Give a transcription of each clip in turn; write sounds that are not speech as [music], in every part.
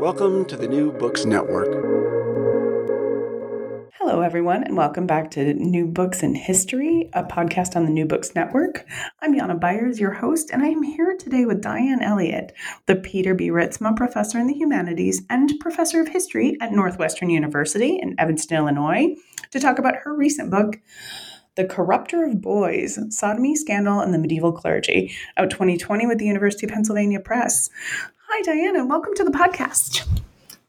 Welcome to the New Books Network. Hello, everyone, and welcome back to New Books in History, a podcast on the New Books Network. I'm Jana Byars, your host, and I am here today with Dyan Elliott, the Peter B. Ritzma Professor in the Humanities and Professor of History at Northwestern University in Evanston, Illinois, to talk about her recent book, The Corrupter of Boys Sodomy, Scandal, and the Medieval Clergy, out 2020 with the University of Pennsylvania Press. Hi, Diana. Welcome to the podcast.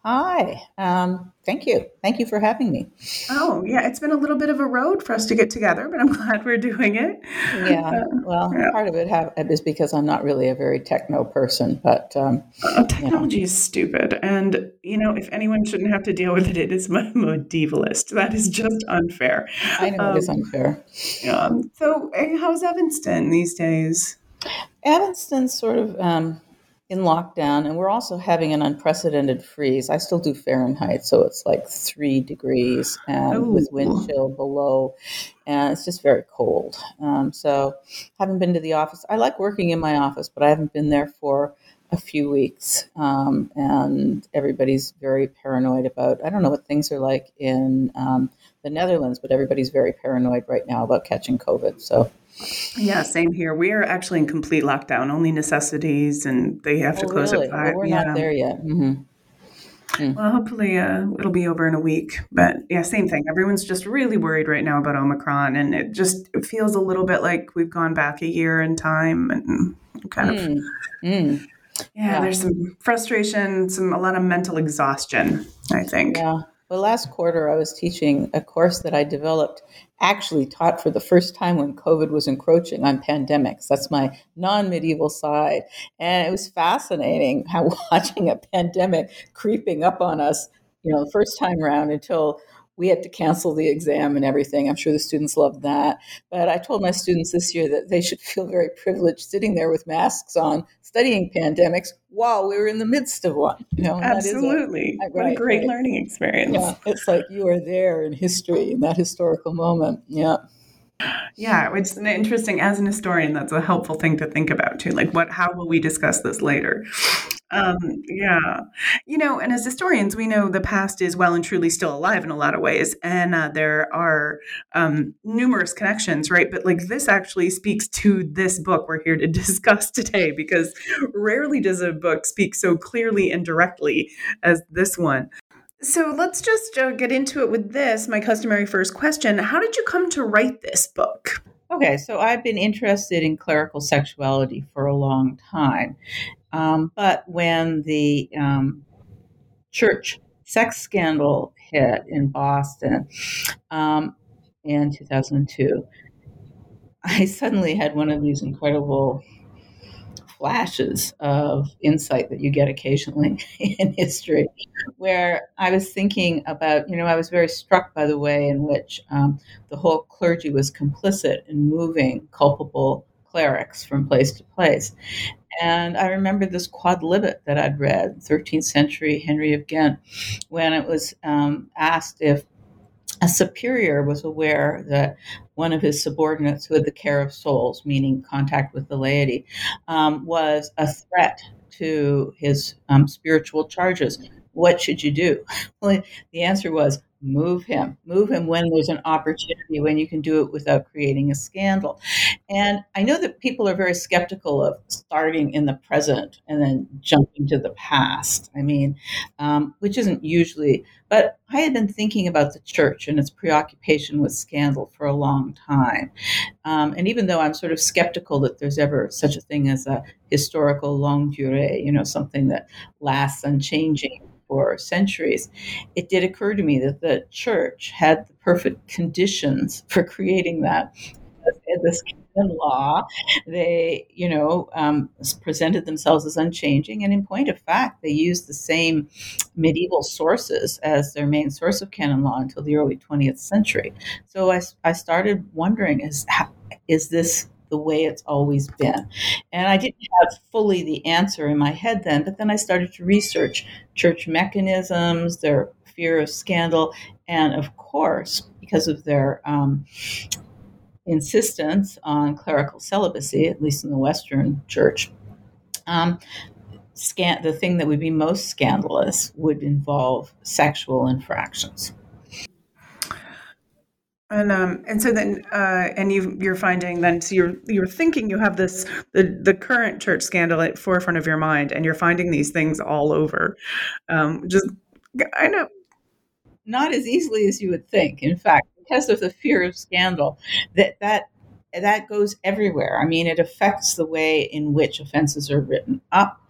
Hi. Um, thank you. Thank you for having me. Oh, yeah. It's been a little bit of a road for us to get together, but I'm [laughs] glad we're doing it. Yeah. Uh, well, yeah. part of it have, is because I'm not really a very techno person, but um, uh, technology you know. is stupid. And, you know, if anyone shouldn't have to deal with it, it is my [laughs] medievalist. That is just unfair. I know um, it is um, unfair. Yeah. So, how's Evanston these days? Evanston's sort of. In lockdown, and we're also having an unprecedented freeze. I still do Fahrenheit, so it's like three degrees and with wind chill below, and it's just very cold. Um, so, haven't been to the office. I like working in my office, but I haven't been there for a few weeks, um, and everybody's very paranoid about. I don't know what things are like in um, the Netherlands, but everybody's very paranoid right now about catching COVID. So yeah, same here. We are actually in complete lockdown, only necessities, and they have to oh, close really? at five. Well, we're yeah. not there yet. Mm-hmm. Mm. Well, hopefully uh, it'll be over in a week. But yeah, same thing. Everyone's just really worried right now about Omicron, and it just it feels a little bit like we've gone back a year in time, and kind of. Mm. Mm. Yeah, yeah, there's some frustration, some a lot of mental exhaustion. I think. Yeah. Well, last quarter I was teaching a course that I developed, actually taught for the first time when COVID was encroaching on pandemics. That's my non medieval side. And it was fascinating how [laughs] watching a pandemic creeping up on us, you know, the first time around until we had to cancel the exam and everything. I'm sure the students loved that. But I told my students this year that they should feel very privileged sitting there with masks on, studying pandemics while we were in the midst of one. You know, absolutely. A, what right, a great right. learning experience. Yeah, it's like you are there in history in that historical moment. Yeah. Yeah, it's interesting as an historian. That's a helpful thing to think about too. Like, what? How will we discuss this later? Um, yeah. You know, and as historians, we know the past is well and truly still alive in a lot of ways. And uh, there are um, numerous connections, right? But like this actually speaks to this book we're here to [laughs] discuss today because rarely does a book speak so clearly and directly as this one. So let's just uh, get into it with this. My customary first question How did you come to write this book? Okay, so I've been interested in clerical sexuality for a long time. Um, but when the um, church sex scandal hit in Boston um, in 2002, [laughs] I suddenly had one of these incredible flashes of insight that you get occasionally [laughs] in history, where I was thinking about, you know, I was very struck by the way in which um, the whole clergy was complicit in moving culpable clerics from place to place. And I remember this quodlibet that I'd read, 13th century Henry of Ghent, when it was um, asked if a superior was aware that one of his subordinates who had the care of souls, meaning contact with the laity, um, was a threat to his um, spiritual charges. What should you do? [laughs] Well, the answer was move him move him when there's an opportunity when you can do it without creating a scandal and i know that people are very skeptical of starting in the present and then jumping to the past i mean um, which isn't usually but i had been thinking about the church and its preoccupation with scandal for a long time um, and even though i'm sort of skeptical that there's ever such a thing as a historical longue durée you know something that lasts unchanging for centuries, it did occur to me that the church had the perfect conditions for creating that. This canon law, they, you know, um, presented themselves as unchanging, and in point of fact, they used the same medieval sources as their main source of canon law until the early 20th century. So I, I started wondering: is is this the way it's always been. And I didn't have fully the answer in my head then, but then I started to research church mechanisms, their fear of scandal, and of course, because of their um, insistence on clerical celibacy, at least in the Western church. Um, scan- the thing that would be most scandalous would involve sexual infractions. And um, and so then uh, and you you're finding then so you're you're thinking you have this the the current church scandal at forefront of your mind, and you're finding these things all over. Um, just I know not as easily as you would think. In fact, because of the fear of scandal, that that that goes everywhere. I mean, it affects the way in which offenses are written up.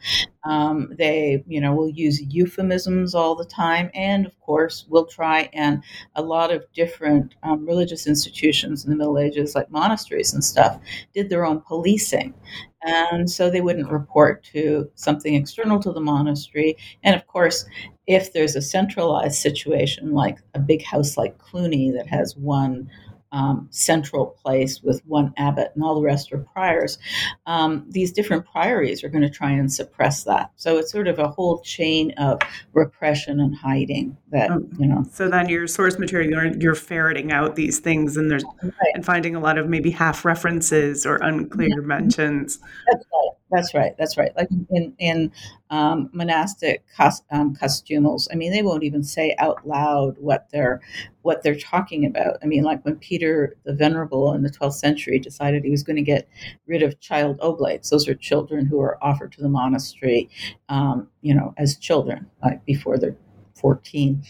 Um, they, you know, will use euphemisms all the time, and of course, will try and a lot of different um, religious institutions in the Middle Ages, like monasteries and stuff, did their own policing, and so they wouldn't report to something external to the monastery. And of course, if there's a centralized situation like a big house like Cluny that has one um, central place with one abbot and all the rest are priors, um, these different priories are going to try and suppress that. So it's sort of a whole chain of repression and hiding that, oh, you know. So then your source material, you're, you're ferreting out these things and there's right. and finding a lot of maybe half references or unclear yeah. mentions. That's right. That's right. That's right. Like in in um, monastic cos- um, costumals, I mean, they won't even say out loud what they're what they're talking about. I mean, like when Peter the Venerable in the 12th century decided he was going to get rid of child oblates. Those are children who are offered to the monastery, um, you know, as children, like before they're 14.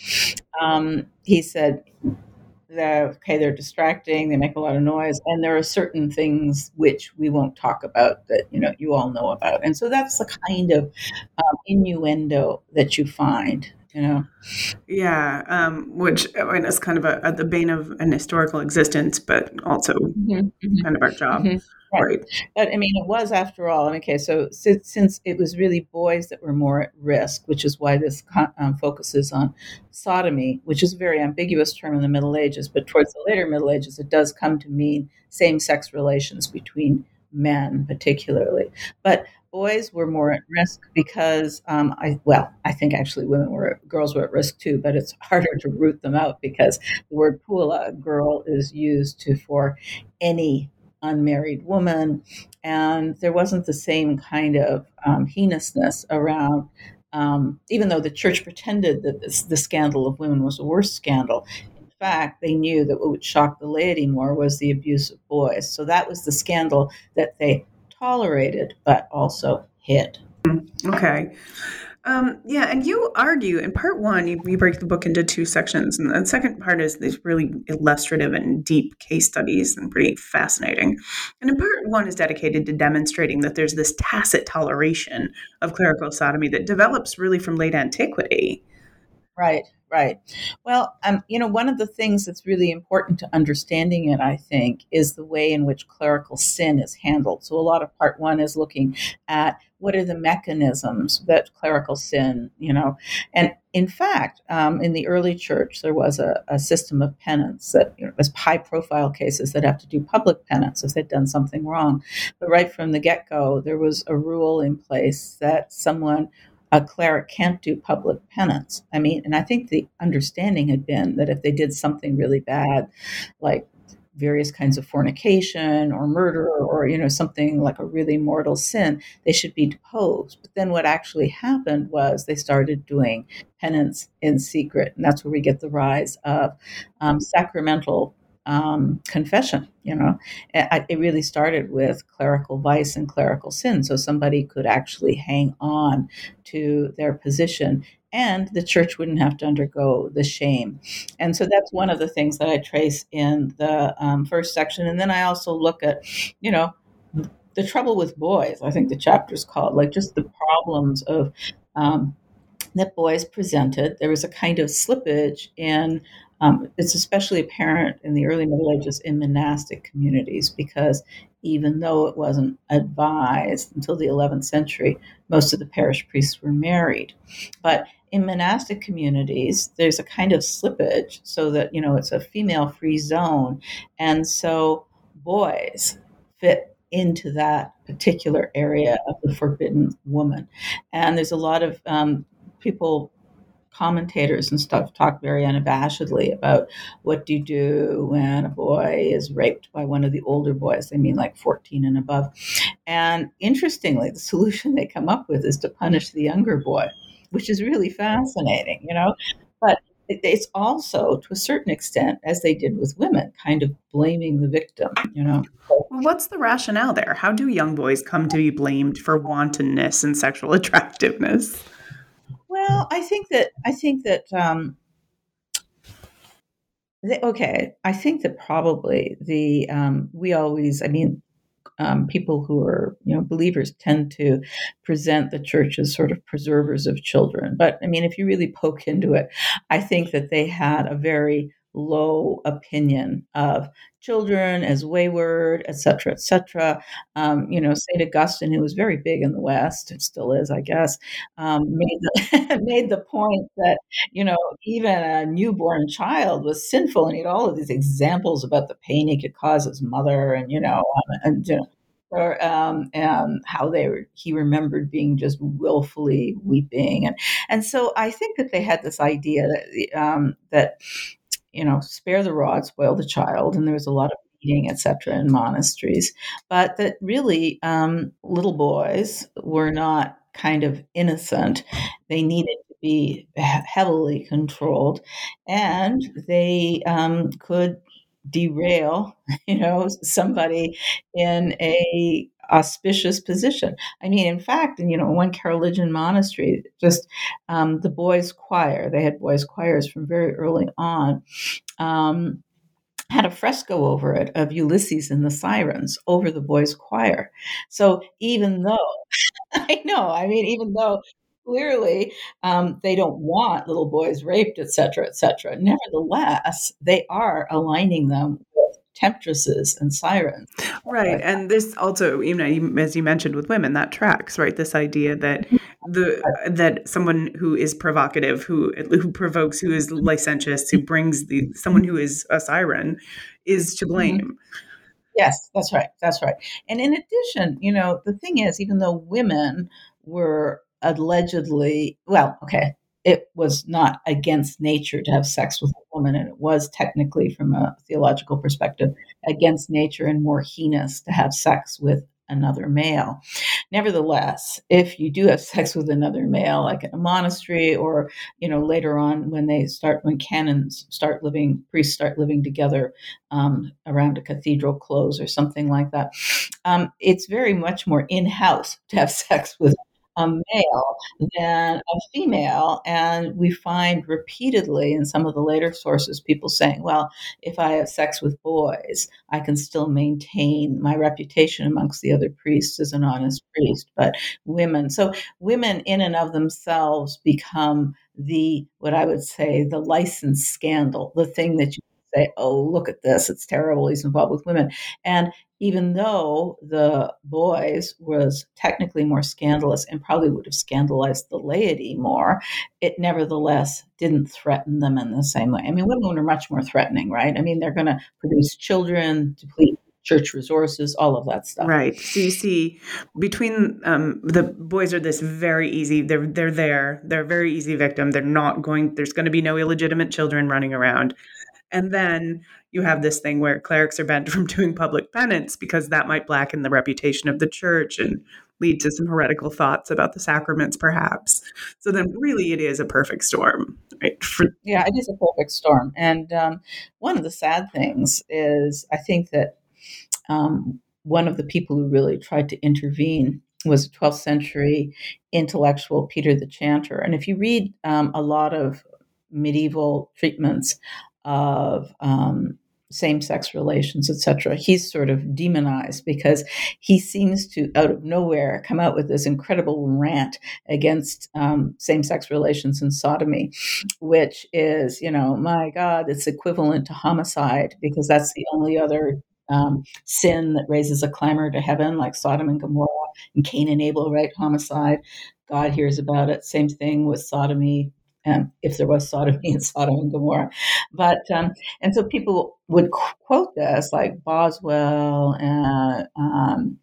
Um, he said that okay they're distracting they make a lot of noise and there are certain things which we won't talk about that you know you all know about and so that's the kind of um, innuendo that you find you know yeah um, which I mean, is kind of a, a, the bane of an historical existence but also mm-hmm, mm-hmm. kind of our job mm-hmm. Right. But I mean, it was after all. Okay, so since, since, it was really boys that were more at risk, which is why this um, focuses on sodomy, which is a very ambiguous term in the Middle Ages, but towards the later Middle Ages, it does come to mean same sex relations between men, particularly. But boys were more at risk because um, I well, I think actually women were girls were at risk too, but it's harder to root them out because the word puella, girl, is used to for any unmarried woman, and there wasn't the same kind of um, heinousness around. Um, even though the church pretended that this, the scandal of women was a worse scandal, in fact, they knew that what would shock the laity more was the abuse of boys. So that was the scandal that they tolerated, but also hid. Okay. Um, yeah, and you argue in part one, you, you, break the book into two sections, and the second part is these really illustrative and deep case studies and pretty fascinating. And in part one is dedicated to demonstrating that there's this tacit toleration of clerical sodomy that develops really from late antiquity. Right, right. Well, um, you know, one of the things that's really important to understanding it, I think, is the way in which clerical sin is handled. So, a lot of part one is looking at what are the mechanisms that clerical sin, you know, and in fact, um, in the early church, there was a, a system of penance that you know, was high profile cases that have to do public penance if they'd done something wrong. But right from the get go, there was a rule in place that someone a cleric can't do public penance. I mean, and I think the understanding had been that if they did something really bad, like various kinds of fornication or murder or you know something like a really mortal sin they should be deposed but then what actually happened was they started doing penance in secret and that's where we get the rise of um, sacramental um, confession. You know, it, really started with clerical vice and clerical sin, so somebody could actually hang on to their position and the church wouldn't have to undergo the shame. And so that's one of the things that I trace in the um, first section. And then I also look at, you know, the trouble with boys. I think the chapter is called like just the problems of um, that boys presented. There was a kind of slippage in um, it's especially apparent in the early Middle Ages in monastic communities because even though it wasn't advised until the 11th century, most of the parish priests were married. But in monastic communities, there's a kind of slippage so that, you know, it's a female free zone. And so boys fit into that particular area of the forbidden woman. And there's a lot of um, people commentators and stuff talk very unabashedly about what do you do when a boy is raped by one of the older boys. They mean like 14 and above. And interestingly, the [laughs] solution they come up with is to punish the younger boy, which is really fascinating, you know. But it's also, to a certain extent, as they did with women, kind of blaming the victim, you know. What's the rationale there? How do young boys come to be blamed for wantonness and sexual [laughs] attractiveness? Well, I think that I think that um, the, okay. I think that probably the um, we always. I mean, um, people who are you know believers tend to present the church as sort of preservers of children. But I mean, if you really poke into it, I think that they had a very low opinion of children as wayward, et etc., etc. Um, you know, Saint Augustine, who was very big in the West, and still is, I guess, um, made the [laughs] made the point that you know even a newborn child was sinful, and he had all of these examples about the pain he could cause his mother, and you know, um, and you know. Or, um, and how they were, he remembered being just willfully weeping, and and so I think that they had this idea that um, that you know, spare the rod, spoil the child, and there was a lot of beating, etc., in monasteries. But that really, um, little boys were not kind of innocent; they needed to be heavily controlled, and they um, could derail, [laughs] you know, somebody in a auspicious position. I mean, in fact, in you know, one Carolingian monastery, just um, the boys' choir, they had boys' choirs from very early on. Um, had a fresco over it of Ulysses and the Sirens over the boys' choir. So even though, [laughs] I know, I mean, even though clearly um, they don't want little boys raped, et cetera, et cetera, nevertheless, they are aligning them temptresses and sirens. Right. And this also, you know, as you mentioned with women, that tracks, right? This idea that the that someone who is provocative, who who provokes, who is licentious, who brings the someone who is a siren is to mm-hmm. blame. Mm-hmm. Yes, that's right. That's right. And in addition, you know, the thing is, even though women were allegedly, well, okay, it was not against nature to have sex with a woman, and it was technically, from a theological perspective, against nature and more heinous to have sex with another male. Nevertheless, if you do have [laughs] sex with another male, like in a monastery, or you know later on when they start when canons start living, priests start living together um, around a cathedral close or something like that, um, it's very much more in house to have [laughs] sex with a male than a female. And we find repeatedly in some of the later sources people saying, well, if I have sex with boys, I can still maintain my reputation amongst the other priests as an honest priest. But women, so women in and of themselves become the what I would say the license scandal, the thing that you say, oh, look at this, it's terrible, he's involved with women. And even though the boys was technically more scandalous and probably would have scandalized the laity more, it nevertheless didn't threaten them in the same way. I mean, women are much more threatening, right? I mean, they're going to produce children, deplete church resources, all of that stuff. Right. So you see, between um, the boys are this very easy. They're they're there. They're a very easy victim. They're not going. There's going to be no illegitimate children running around. And then you have this thing where clerics are banned [laughs] from doing public penance because that might blacken the reputation of the church and lead to some heretical thoughts about the sacraments, perhaps. So then, really, it is a perfect storm, right? For- yeah, it is a perfect storm. And um, one of the sad things is, I think that um, one of the people who really tried to intervene was a 12th century intellectual, Peter the Chanter. And if you read um, a lot of medieval treatments of um, same-sex relations, etc. He's sort of demonized because he seems to, out of nowhere, come out with this incredible rant against um, same-sex relations and sodomy, which is, you know, my God, it's equivalent to homicide because that's the only other um, sin that raises a clamor to heaven, like Sodom and Gomorrah and Cain and Abel, right? Homicide. God hears about it. Same thing with sodomy, um, if there was sodomy in [laughs] Sodom and Gomorrah. But um, and so people would quote this like Boswell and um,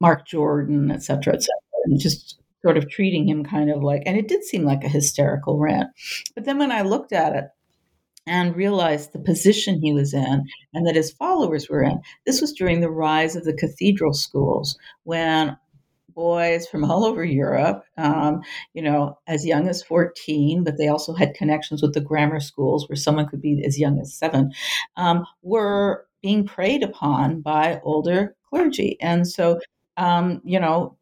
Mark Jordan, et cetera, et cetera, and just sort of treating him kind of like, and it did seem like a hysterical rant. But then when I looked at it and realized the position he was in and that his followers were in, this was during the rise of the cathedral schools when boys from all over Europe, um, you know, as young as 14, but they also had connections with the grammar schools where someone could be as young as seven, um, were being preyed upon by older clergy. And so, um, you know,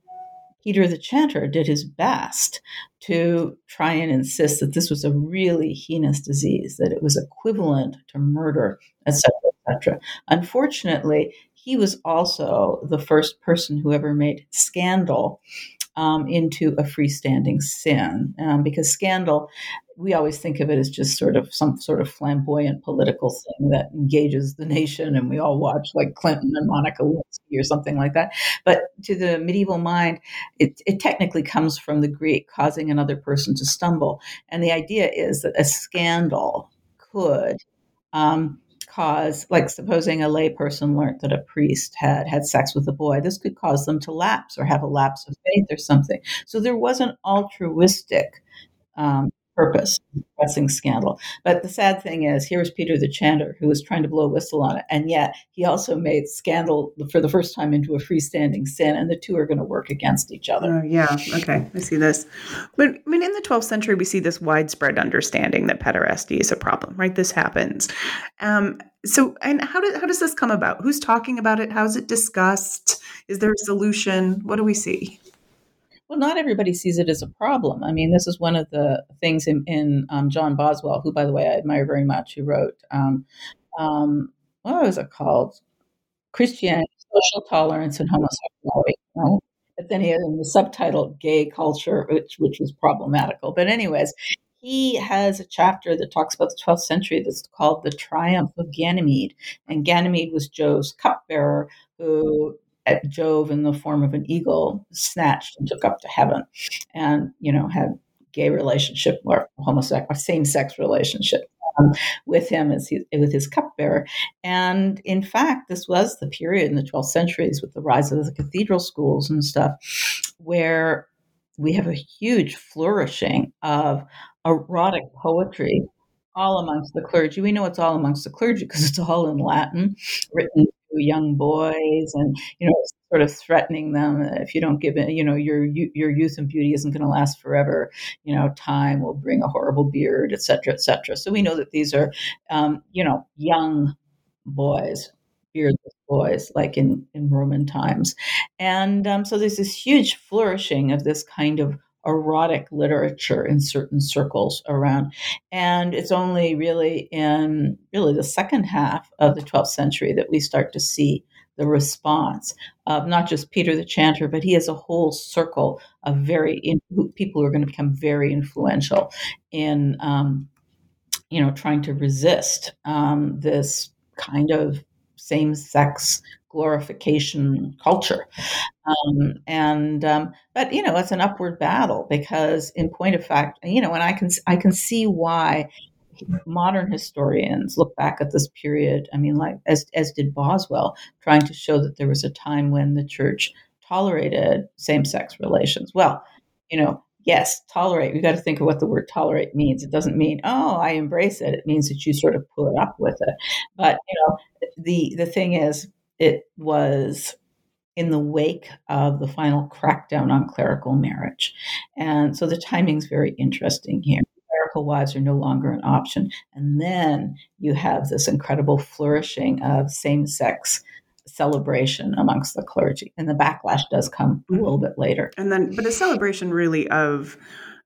Peter the Chanter did his best to try and insist that this was a really heinous disease, that it was equivalent to murder, etc., etc. Unfortunately, he was also the first person who ever made scandal um, into a freestanding sin. Um, because scandal, we always think of it as just sort of some sort of flamboyant political thing that engages the nation, and we all watch like Clinton and Monica Lewinsky or something like that. But to the medieval mind, it, it technically comes from the Greek, causing another person to stumble. And the idea is that a scandal could. Um, cause, like supposing a layperson learned that a priest had had sex with a boy, this could cause them to lapse or have a lapse of faith or something. So there was an altruistic um, purpose pressing scandal. But the sad thing is, here's Peter the Chanter who was trying to blow a whistle on it, and yet he also made scandal for the first time into a freestanding sin, and the two are going to work against each other. Uh, yeah, okay, I see this. But I mean, in the 12th century, we see this widespread understanding that pederasty is a problem, right? This happens. Um, so, and how, did, how does this come about? Who's talking about it? How's it discussed? Is there a solution? What do we see? Well, not everybody sees it as a problem. I mean, this is one of the things in, in um, John Boswell, who, by the way, I admire very much, who wrote, um, um, what was it called? Christianity, Social Tolerance, and Homosexuality. Right? But then he had in the subtitle Gay Culture, which, which was problematical. But, anyways, he has a chapter that talks about the 12th century that's called The Triumph of Ganymede. And Ganymede was Jove's cupbearer who at Jove in the form of an eagle snatched and took up to heaven, and you know had gay relationship or homosexual same sex relationship um, with him as he, with his cupbearer. And in fact, this was the period in the 12th centuries with the rise of the cathedral schools and stuff, where we have a huge flourishing of erotic poetry all amongst the clergy. We know it's all amongst the clergy because it's all in Latin, written young boys and you know sort of threatening them if you don't give it you know your your youth and beauty isn't going to last forever. You know time will bring a horrible beard etc etc so we know that these are um, you know young boys beardless boys like in in roman times. And um, so there's this huge flourishing of this kind of erotic literature in certain circles around. And it's only really in really the second half of the 12th century that we start to see the response of not just Peter the Chanter, but he has a whole circle of very in, people who are going to become very influential in, um, you know, trying to resist um, this kind of same-sex glorification culture. Um, and um, but you know, it's an upward battle because, in point of fact, you know, and I can I can see why modern historians look back at this period. I mean, like as as did Boswell, trying to show that there was a time when the church tolerated same sex relations. Well, you know, yes, tolerate. We've got to think of what the word tolerate means. It doesn't mean, oh, I embrace it. It means that you sort of put up with it. But you know, the the thing is, it was in the wake of the final crackdown on clerical marriage, and so the timing's very interesting here clerical wives are no longer an option. And then you have this incredible flourishing of same sex celebration amongst the clergy. And the backlash does come a mm-hmm. little bit later. And then, but a celebration really of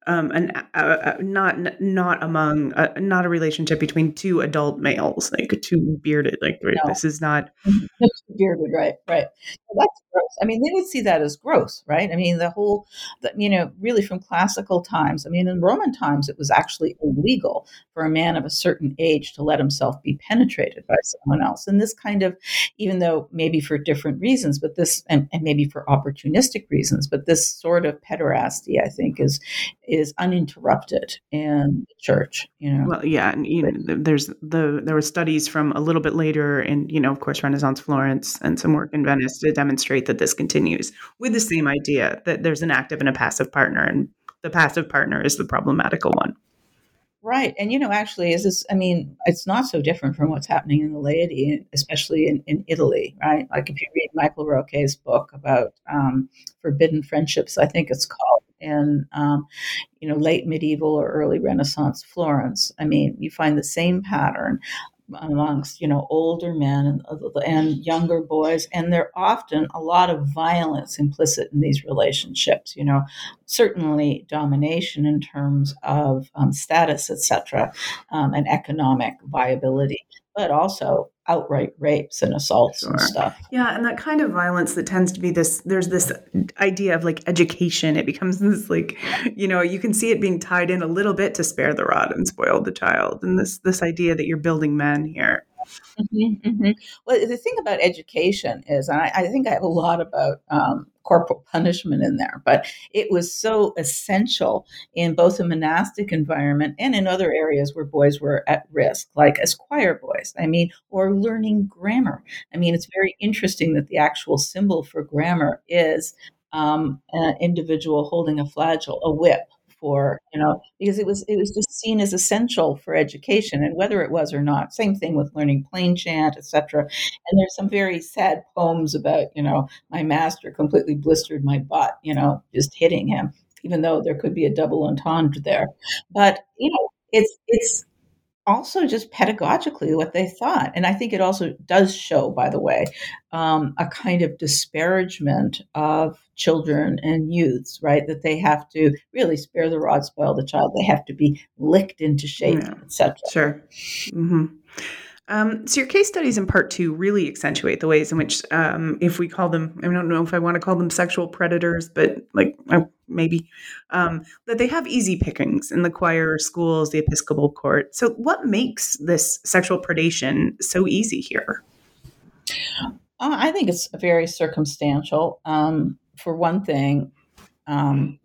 um, an uh, uh, not not among uh, not a relationship between two adult males, like two bearded. Like right, no. this is not [laughs] bearded, right? Right. Well, that's gross. I mean, they would see that as gross, right? I mean, the whole, the, you know, really from classical times. I mean, in Roman times, it was actually illegal for a man of a certain age to let himself be penetrated by someone else. And this kind of, even though maybe for different reasons, but this, and, and maybe for opportunistic reasons, but this sort of pederasty, I think, is is uninterrupted in the church. You know. Well, yeah, and you know, there's the there were studies from a little bit later, and you know, of course, Renaissance Florence and some work in Venice to demonstrate that this continues with the same idea that there's an active and a passive partner, and the passive partner is the problematical one. Right. And, you know, actually, is this, I mean, it's not so different from what's happening in the laity, especially in, in Italy, right? Like if you read Michael Rocke's book about um, forbidden friendships, I think it's called, in, um, you know, late medieval or early Renaissance Florence, I mean, you find the same pattern amongst you know older men and, and younger boys and there often a lot of violence implicit in these relationships you know certainly domination in terms of um, status etc um, and economic viability but also outright rapes and assaults sure. and stuff. Yeah, and that kind of violence that tends to be this there's this idea of like education. It becomes [laughs] this like, you know, you can see it being tied in a little bit to spare the rod and spoil the child. And this this idea that you're building men here. Mm-hmm, mm-hmm. Well, the thing about education is, and I, I think I have a lot about um, corporal punishment in there, but it was so essential in both a monastic environment and in other areas where boys were at risk, like as choir boys, I mean, or learning grammar. I mean, it's very interesting that the actual symbol for grammar is um, an individual holding a flagell, a whip, for you know because it was it was just seen as essential for education and whether it was or not same thing with learning plain chant etc and there's some very sad poems about you know my master completely blistered my butt you know just hitting him even though there could be a double entendre there. But you know it's it's also just pedagogically what they thought. And I think it also does show, by the way, um, a kind of disparagement of children and youths, right? That they have to really spare the rod, spoil the child. They have to be licked into shape, yeah, etc. Sure. Mm-hmm. Um, so your case studies in part two really accentuate the ways in which, um, if we call them, I don't know if I want to call them sexual predators, but like uh, maybe um, that they have easy pickings in the choir, schools, the Episcopal court. So what makes this sexual predation so easy here? Uh, I think it's very circumstantial. Um, for one thing, um,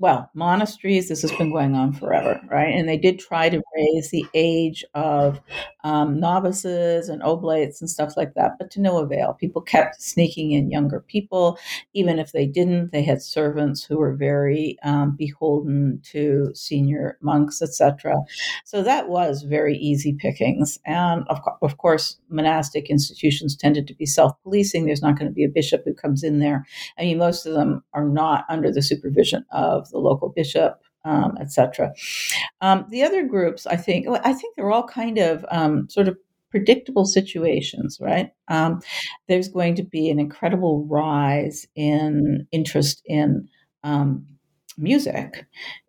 well, monasteries, this has been going on forever, right? And they did try to raise the age of um, novices and oblates and stuff like that, but to no avail. People kept sneaking in younger people. Even if they didn't, they had servants who were very um, beholden to senior monks, etc. So that was very easy pickings. And of, of course, monastic institutions tended to be self policing. There's not going to be a bishop who comes in there. I mean, most of them are not under the supervision of the local bishop, um, etc. Um, the other groups, I think, I think they're all kind of um, sort of predictable situations, right? Um, there's going to be an incredible rise in interest in um, music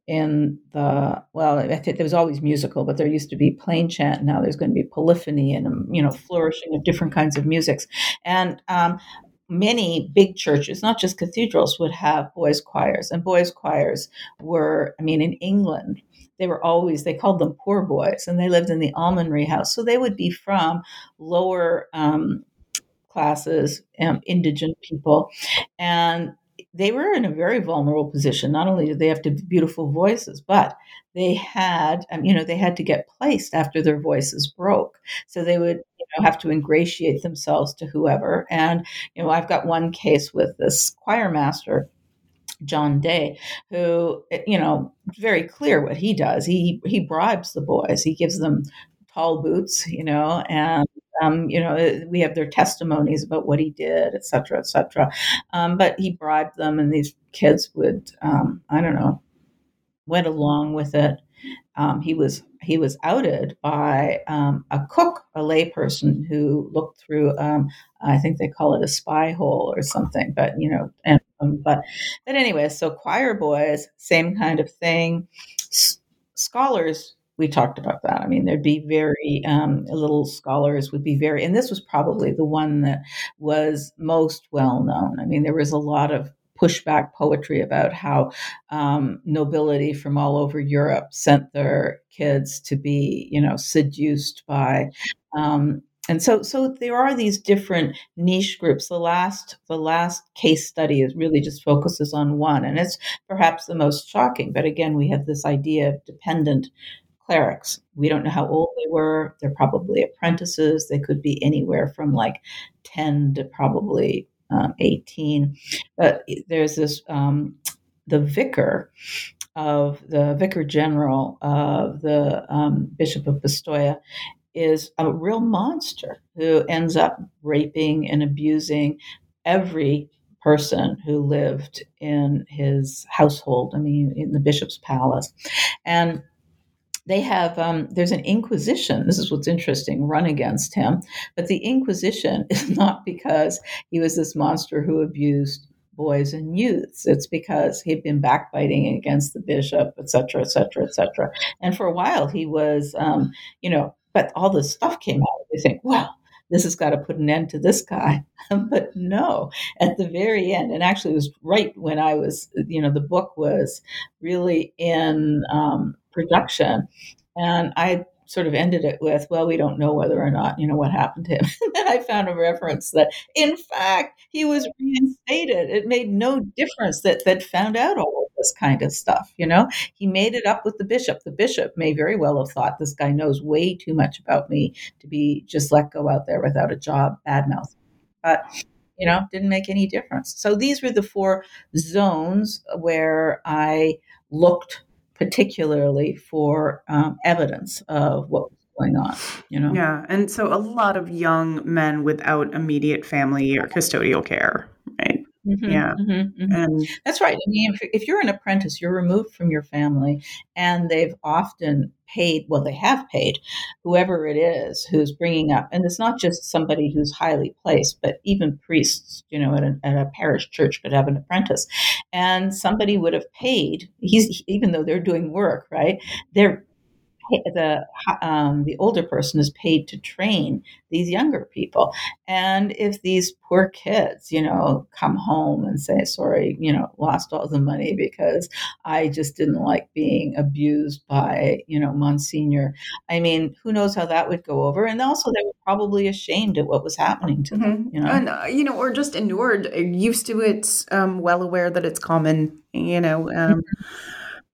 in the well i think there was always musical but there used to be plain chant now there's going to be polyphony and um, you know flourishing of different kinds of musics and many big churches not just cathedrals would have boys choirs and boys choirs were i mean in england they were always they called them poor boys and they lived in the almonry house so they would be from lower um, classes um, indigent people and they were in a very vulnerable position. Not only did they have to beautiful voices, but they had, um, you know, they had to get placed after their voices broke. So they would, know, have to ingratiate themselves to whoever. And you know, I've got one case with this choir master. John Day, who you know, very clear what he does. He he bribes the boys. He gives them tall boots, you know, and um, you know, we have their testimonies about what he did, et cetera, et cetera. Um, but he bribed them, and these kids would, um, I don't know, went along with it. Um, he was he was outed by um, a cook, a layperson who looked through. Um, I think they call it a spy hole or something. But you know, and but but anyway, so choir boys, same kind of thing. S- scholars we talked about that. I mean, there'd be very um, little scholars would be very, and this was probably the one that was most well known. I mean, there was a lot of pushback poetry about how um, nobility from all over Europe sent their kids to be, you know, seduced by. Um, and so, so there are these different niche groups. The last, the last case study is really just focuses on one, and it's perhaps the most shocking. But again, we have this idea of dependent clerics. We don't know how old they were. They're probably apprentices. They could be anywhere from like 10 to probably um, 18. But there's this, um, the vicar of the vicar general of the um, Bishop of Pistoia is a real monster who ends up raping and abusing every person who lived in his household, I mean, in the bishop's palace. And they have um, there's an inquisition. This is what's interesting run against him. But the inquisition [laughs] is not because he was this monster who abused boys and youths. It's because he'd been backbiting against the bishop et cetera et cetera et cetera. And for a while he was um, you know but all this stuff came out. They think well this has got to put an end to this guy. [laughs] but no, at the very end, and actually it was right when I was, you know, the book was really in um, production. And I sort of ended it with, well, we don't know whether or not, you know, what happened to him. [laughs] and then I found a reference that, in fact, he was reinstated. It made no difference that that found out all of this kind of stuff, you know? He made it up with the bishop. The bishop may very well have thought this guy knows way too much about me to be just let go out there without a job, bad mouth. But you know, didn't make any difference. So these were the four zones where I looked particularly for um, evidence of what was going on. You know. Yeah, and so a lot of young men without immediate family or custodial care, right? Mm-hmm, yeah, mm-hmm, mm-hmm. and that's right. I mean, if, if, you're an apprentice, you're removed from your family, and they've often paid. Well, they have paid whoever it is who's bringing up, and it's not just somebody who's highly placed, but even priests. You know, at a, at a parish church could have an apprentice, and somebody would have paid. He's even though they're doing work, right? They're the um, the older person is paid to train these younger people. And if these poor kids, you know, come home and say, "Sorry, you know, lost all the money because I just didn't like being abused by, you know, Monsignor," I mean, who knows how that would go over? And also, they were probably ashamed at what was happening to them, mm-hmm. you know, and uh, you know, or just inured, uh, used to it, um, well aware that it's common, you know. Um,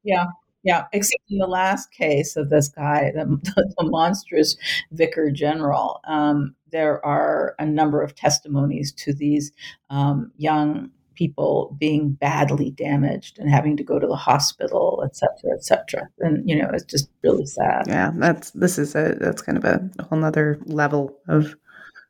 yeah yeah, except in the last case of this guy, the, [laughs] the monstrous vicar general, um, there are a number of testimonies to these um, young people being badly damaged and having to go to the hospital, et cetera, et cetera. And, you know, it's just really sad. Yeah, that's, this is a, that's kind of a whole nother level of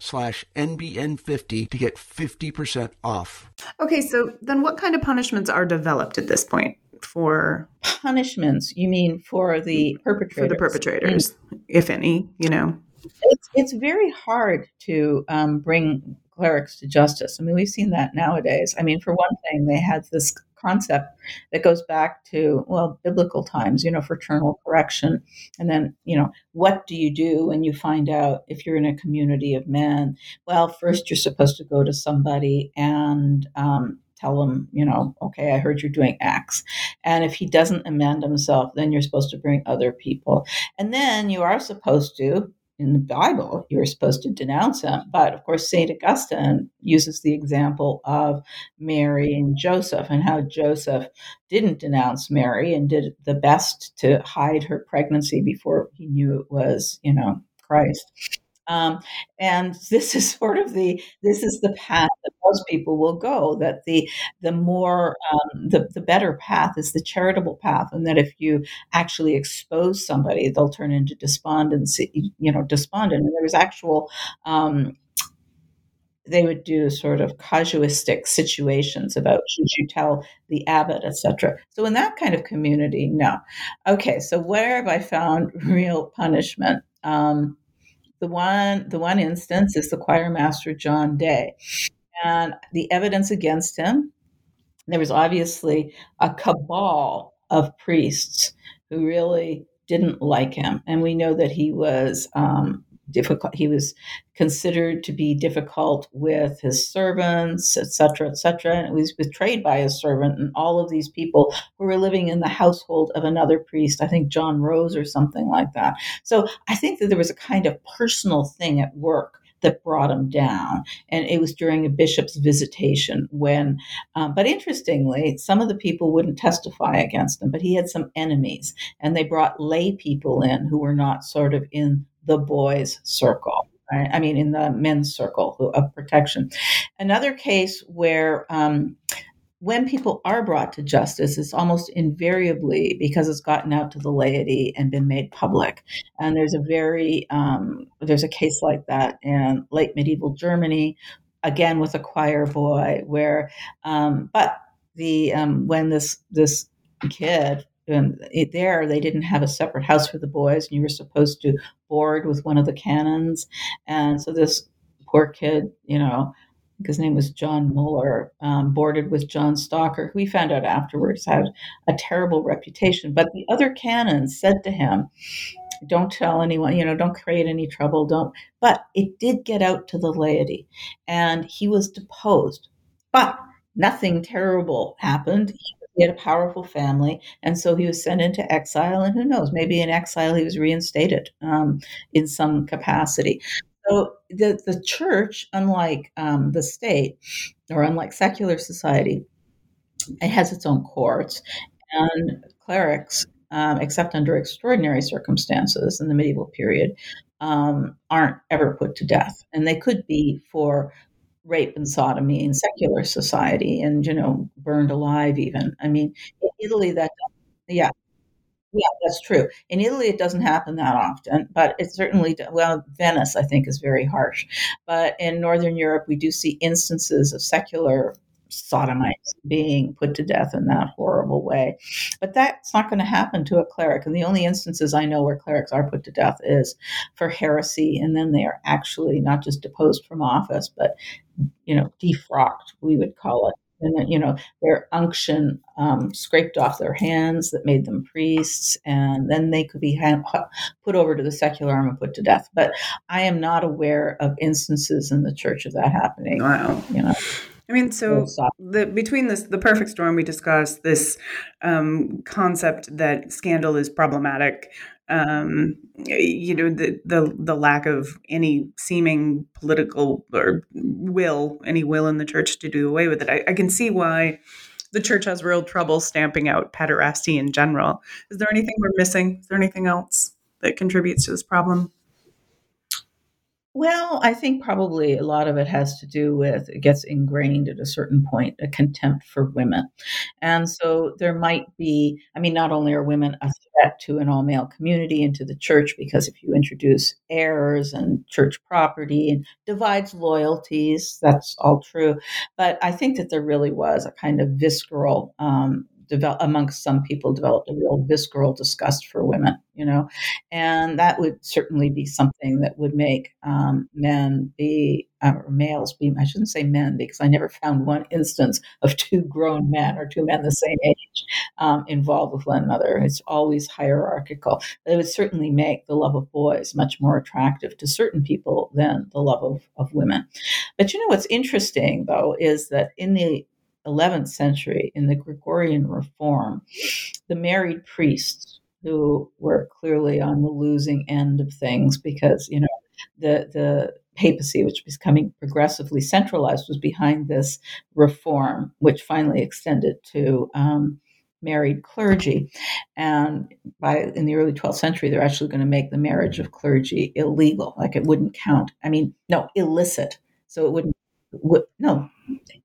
slash NBN50 to get 50% off. Okay, so then what kind of punishments are developed at this point for punishments? You mean for the perpetrators? For the perpetrators, if any, you know? It's, it's very hard to um, bring clerics to justice. I mean, we've seen that nowadays. I mean, for one thing, they had this concept that goes back to well biblical times you know fraternal correction and then you know what do you do when you find out if you're in a community of men well first you're supposed to go to somebody and um, tell him, you know, okay, I heard you're doing X. And if he doesn't amend himself, then you're supposed to bring other people. And then you are supposed to, in the Bible, you're supposed to denounce him. But of course, St. Augustine uses the example of Mary and Joseph and how Joseph didn't denounce Mary and did the best to hide her pregnancy before he knew it was, you know, Christ. Um, and this is sort of the this is the path that most people will go. That the the more um, the the better path is the charitable path, and that if you actually expose somebody, they'll turn into despondency. You know, despondent. And there was actual. Um, they would do sort of casuistic situations about should you tell the abbot, etc. So in that kind of community, no. Okay, so where have I found [laughs] real punishment? Um, the one the one instance is the choir master John Day, and the evidence against him. There was obviously a cabal of priests who really didn't like him, and we know that he was um, difficult. He was considered to be difficult with his servants, etc., etc. And he was betrayed by his servant, and all of these people who were living in the household of another priest. I think John Rose or something like that. So I think that there was a kind of personal thing at work that brought him down. And it was during a bishop's visitation when, um, but interestingly, some of the people wouldn't testify against him, but he had some enemies. And they brought lay people in who were not sort of in the boys' circle. I mean, in the men's circle of protection. Another case where um, when people are brought to justice, it's almost invariably because it's gotten out to the laity and been made public. And there's a very um, there's a case like that in late medieval Germany, again with a choir boy, where um, but the um, when this this kid um, it, there they didn't have a separate house for the boys and you were supposed to board with one of the canons and so this poor kid you know his name was John Muller, um, boarded with John Stalker, who we found out afterwards had a terrible reputation. But the other canons said to him, don't tell anyone, you know, don't create any trouble, don't. But it did get out to the laity, and he was deposed. But nothing terrible happened. He he had a powerful family, and so he was sent into exile. And who knows, maybe in exile he was reinstated um, in some capacity. So the the church, unlike um, the state or unlike secular society, it has its own courts, and clerics, um, except under extraordinary circumstances in the medieval period, um, aren't ever put to death, and they could be for rape and sodomy in secular society and you know burned alive even. I mean in italy that yeah. Yeah that's true. In italy it doesn't happen that often but it certainly well venice i think is very harsh. But in northern europe we do see instances of secular sodomites being put to death in that horrible way. But that's not going to happen to a cleric. And the only instances I know where clerics are put to death is for heresy, and then they are actually not just deposed from office, but you know, defrocked, we would call it. And you know, their unction um, scraped off their hands that made them priests, and then they could be hand, put over to the secular arm and put to death. But I am not aware of instances in the church of that happening. Wow. You know. I mean, so the, between this, the perfect storm, we discussed this um, concept that scandal is problematic. Um, you know, the, the the lack of any seeming political or will, any will in the church to do away with it. I, I can see why the church has real trouble stamping out pederasty in general. Is there anything we're missing? Is there anything else that contributes to this problem? Well, I think probably a lot of it has to do with it gets ingrained at a certain point a contempt for women. And so there might be, I mean, not only are women a threat to an all male community and to the church, because if you introduce heirs and church property and divides loyalties, that's all true. But I think that there really was a kind of visceral um, develop amongst some people developed a real visceral disgust for women you know? And that would certainly be something that would make um, men be uh, or males be i shouldn't say men because i never found one instance of two grown men or two men the same age um, involved with one another. It's always hierarchical. It would certainly make the love of boys much more attractive to certain people than the love of, of women. But you know what's interesting though is that in the 11th century in the Gregorian reform, the married priests who were clearly on the losing end of things because, you know, the, the papacy, which was becoming progressively centralized, was behind this reform, which finally extended to um, married clergy. And by in the early 12th century, they're actually going to make the marriage of clergy illegal, like it wouldn't count. I mean, no, illicit. So it wouldn't no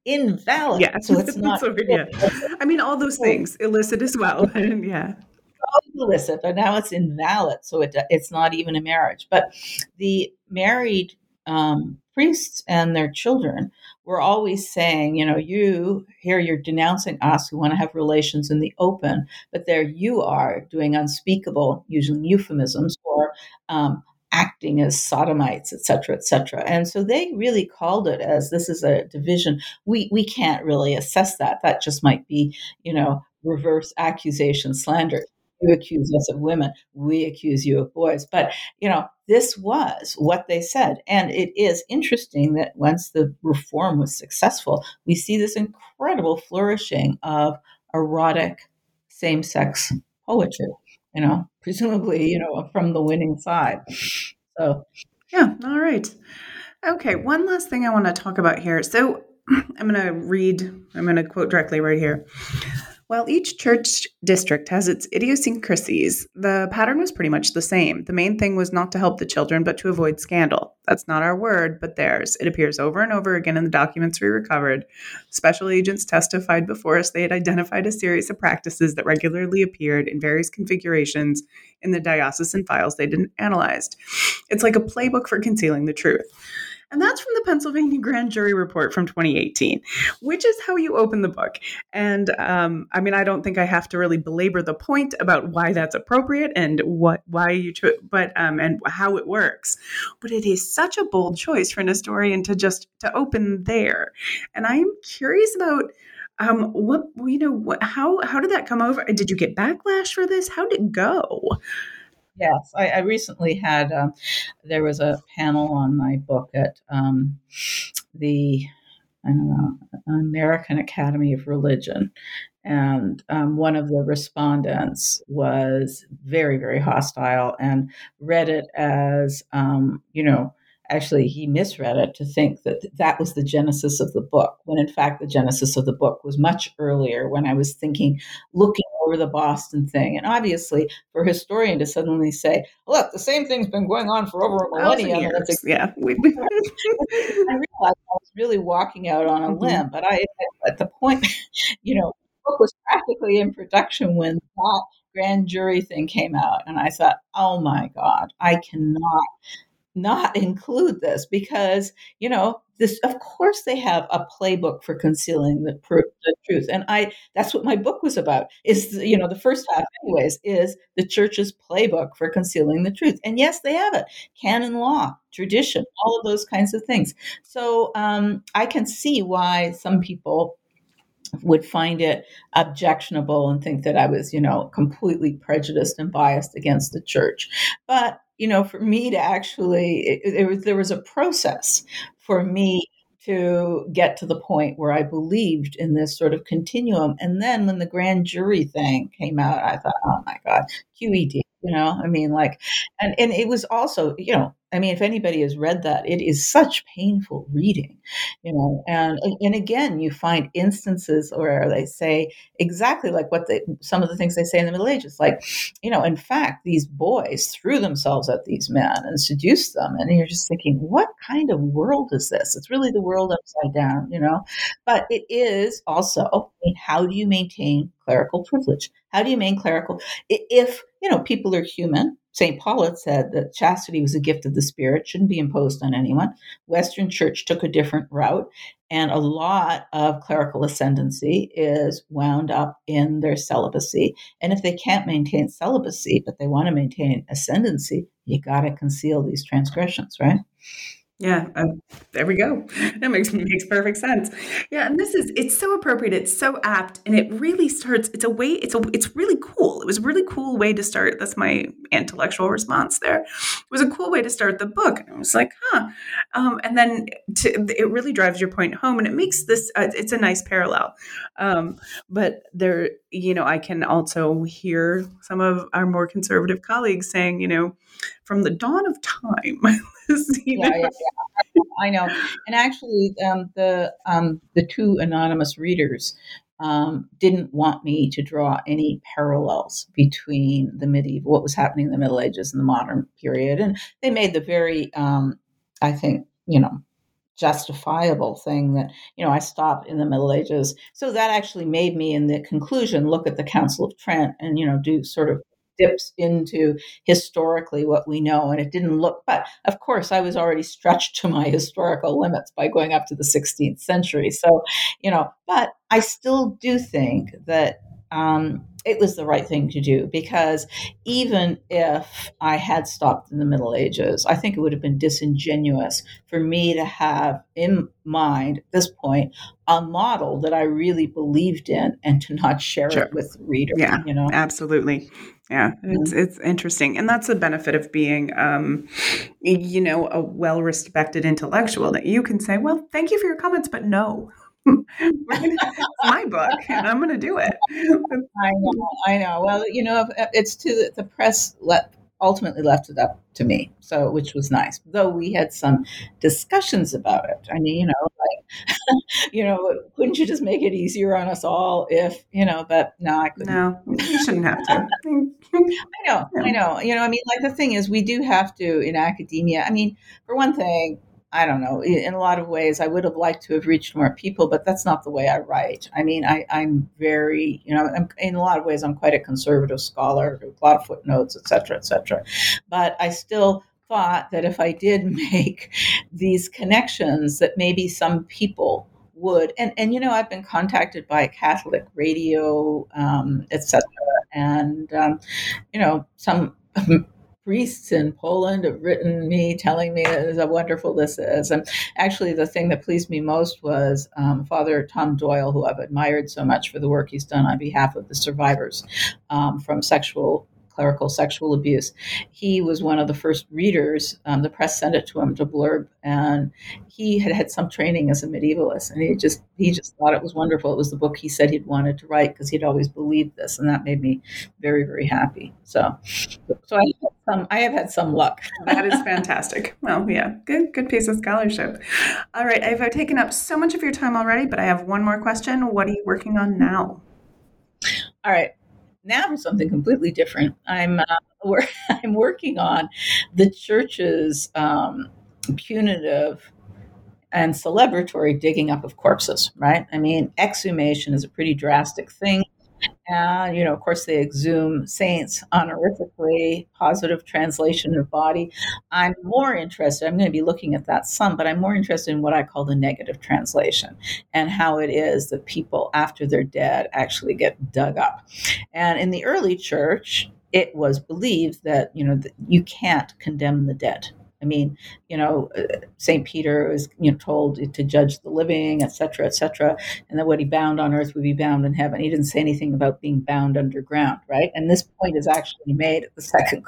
invalid. Yeah, so [laughs] it's not. so, yeah. I mean, all those [laughs] things illicit as well. [laughs] yeah, illicit, but now it's invalid, so it it's not even a marriage. But the married um, priests and their children were always saying, you know, you here you're denouncing us who want to have relations in the open, but there you are doing unspeakable, using euphemisms or um, acting as sodomites, etc., cetera, et cetera. And so they really called it as this is a division. We we can't really assess that. That just might be, you know, reverse accusation, slander. You accuse us of women, we accuse you of boys. But, you know, this was what they said. And it is interesting that once the reform was successful, we see this incredible flourishing of erotic same sex poetry you know, presumably, you know, from the winning side. So, yeah, all right. Okay, one last thing I want to talk about here. So, [clears throat] I'm going to read, I'm going to quote directly right here. While each church district has its idiosyncrasies, the pattern was pretty much the same. The main thing was not to help the children, but to avoid scandal. That's not our word, but theirs. It appears over and over again in the documents we recovered. Special agents testified before us they had identified a series of practices that regularly appeared in various configurations in the diocesan files they didn't analyzed. It's like a playbook for concealing the truth. And that's from the Pennsylvania Grand Jury Report from 2018, which is how you open the book. And um, I mean, I don't think I have to really belabor the point about why that's appropriate and what why you cho- but um, and how it works. But it is such a bold choice for an historian to just to open there. And I am curious about um, what you know, what, how how did that come over? Did you get backlash for this? How did it go? Yes, I, I recently had. Um, there was a panel on my book at um, the I don't know American Academy of Religion, and um, one of the respondents was very very hostile and read it as um, you know actually he misread it to think that that was the genesis of the book when in fact the genesis of the book was much earlier when i was thinking looking over the boston thing. And obviously for a historian to suddenly say look the same thing's been going on for over a millennium yeah. [laughs] I realized i was really walking out on a mm-hmm. limb but i at the point [laughs] you know the book was practically in production when that grand jury thing came out and i thought oh my god i cannot not include this because you know this of course they have a playbook for concealing the, the, truth and i that's what my book was about. Is you know the first half anyways is the church's playbook for concealing the truth and yes they have it. Canon law tradition all of those kinds of things. So um, i can see why some people would find it objectionable and think that I was, you know, completely prejudiced and biased against the church. But you know, for me to actually, it, it was, there was a process for me to get to the point where I believed in this sort of continuum. And then when the grand jury thing came out, I thought, oh my God, QED, you know, I mean, like, and, and it was also, you know, I mean, if anybody has read that, it is such painful reading, you know. And and again, you find instances where they say exactly like what they some of the things they say in the Middle Ages, like, you know, in fact, these boys threw themselves at these men and seduced them, and you're just thinking, what kind of world is this? It's really the world upside down, you know. But it is also, I mean, how do you maintain clerical privilege? How do you maintain clerical if you know people are human? St. Paul had said that chastity was a gift of the Spirit, shouldn't be imposed on anyone. Western Church took a different route, and a lot of clerical ascendancy is wound up in their celibacy. And if they can't maintain celibacy, but they want to maintain ascendancy, you got to conceal these transgressions, right? Yeah, uh, there we go. [laughs] That makes makes perfect sense. Yeah, and this is it's so appropriate. It's so apt, and it really starts. It's a way. It's a. It's really cool. It was a really cool way to start. That's my intellectual response. There, it was a cool way to start the book. And I was like, huh. Um, and then to, it really drives your point home, and it makes this. Uh, it's a nice parallel. Um, but there, you know, I can also hear some of our more conservative colleagues saying, you know, from the dawn of time. [laughs] yeah, yeah, yeah, I know. And actually, um, the um, the two anonymous readers um, didn't want me to draw any parallels between the medieval, what was happening in the Middle Ages and the modern period, and they made the very, um, I think, you know, justifiable thing that you know I stopped in the Middle Ages. So that actually made me, in the conclusion, look at the Council of Trent and you know do sort of dips into historically what we know and it didn't look but of course i was already stretched to my historical limits by going up to the 16th century. So you know but i still do think that um, it was the right thing to do because even if I had stopped in the Middle Ages, I think it would have been disingenuous for me to have in mind at this point a model that I really believed in and to not share sure. it with the reader. Yeah, you know, absolutely. Yeah, it's mm-hmm. it's interesting, and that's the benefit of being, um, you know, a well respected intellectual that you can say, "Well, thank you for your comments, but no." It's my book, and I'm going to do it. I know, I know. Well, you know, uh, it's to the, the press. Let ultimately left it up to me, so which was nice. Though we had some discussions about it. I mean, you know, like, [laughs] you know, couldn't you just make it easier on us all if you know? But no, I couldn't. No, you shouldn't have to. [laughs] I know, I know. You know, I mean, like the thing is, we do have to in academia. I mean, for one thing, I don't know. In a lot of ways, I would have liked to have reached more people, but that's not the way I write. I mean, I, am very, you know, I'm, in a lot of ways, I'm quite a conservative scholar, a lot of footnotes, et cetera, et cetera. But I still thought that if I did [laughs] make these connections, that maybe some people would. And and you know, I've been contacted by Catholic radio, um, et cetera, and um, you know, some [laughs] priests in Poland have written me telling me how wonderful this is. And actually, the thing that pleased me most was um, Father Tom Doyle, who I've admired so much for the work he's done on behalf of the survivors um, from sexual clerical sexual abuse. He was one of the first readers. Um, the press sent it to him to blurb, and he had had some training as a medievalist, and he just he just thought it was wonderful. It was the book he said he'd wanted to write because he'd always believed this, and that made me very very happy. So, so I have some I have had some luck. [laughs] that is fantastic. Well, yeah, good good piece of scholarship. All right, I've taken up so much of your time already, but I have one more question. What are you working on now? All right now for something completely different. I'm uh, [laughs] I'm working on the church's um, punitive and celebratory digging up of corpses. Right? I mean, exhumation is a pretty drastic thing. And, you know, of course, they exhume saints honorifically, positive translation of body. I'm more interested, I'm going to be looking at that some, but I'm more interested in what I call the negative translation and how it is that people after they're dead actually get dug up. And in the early church, it was believed that, you know, that you can't condemn the dead I mean, you know, uh, St. Peter was you know, told to judge the living, et cetera, et cetera, and that what he bound on earth would be bound in heaven. He didn't say anything about being bound underground, right? And this point is actually made at the Second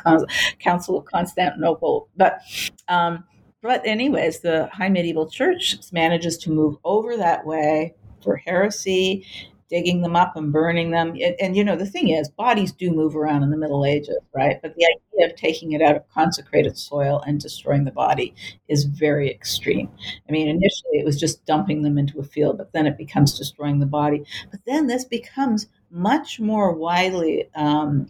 Council of Constantinople. But um, but anyways, the High Medieval Church manages to move over that way for heresy, digging them up and burning them. And, and, you know, the thing is, bodies do move around in the Middle Ages, right? But the idea of taking it out of consecrated soil and destroying the body is very extreme. I mean, initially it was just dumping them into a field, but then it becomes destroying the body. But then this becomes much more widely um,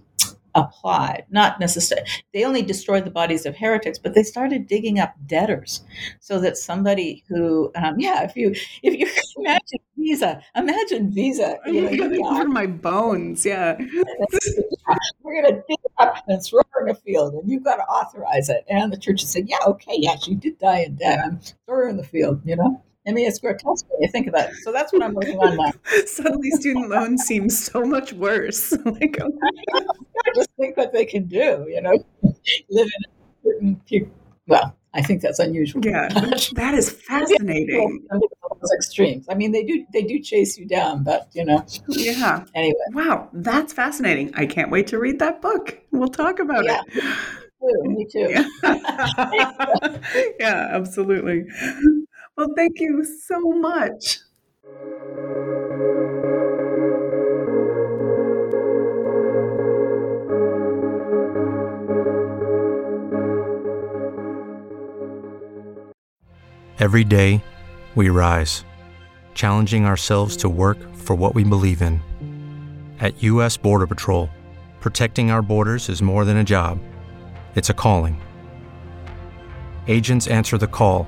applied. Not necessarily, they only destroyed the bodies of heretics, but they started digging up debtors, so that somebody who, um, yeah, if you if you [laughs] imagine Visa, imagine Visa, you know, my bones, yeah. [laughs] We're gonna dig up and throw her in a field, and you've got to authorize it. And the church said, yeah, okay, yeah, she did die in debt. I'm throw her in the field, you know. I mean, it's grotesque when you think about it. So that's what I'm working on now. [laughs] Suddenly, student loan seems so much worse. [laughs] like, oh I just think what they can do, you know, live in a certain, well, I think that's unusual. Yeah, [laughs] that is fascinating. Those extremes. I mean, they do they do chase you down, but you know. Yeah. Anyway. Wow, that's fascinating. I can't wait to read that book. We'll talk about yeah. it. Me too. Yeah. yeah, absolutely. Well, thank you so much. Every day, we rise, challenging ourselves to work for what we believe in. At U.S. Border Patrol, protecting our borders is more than a job, it's a calling. Agents answer the call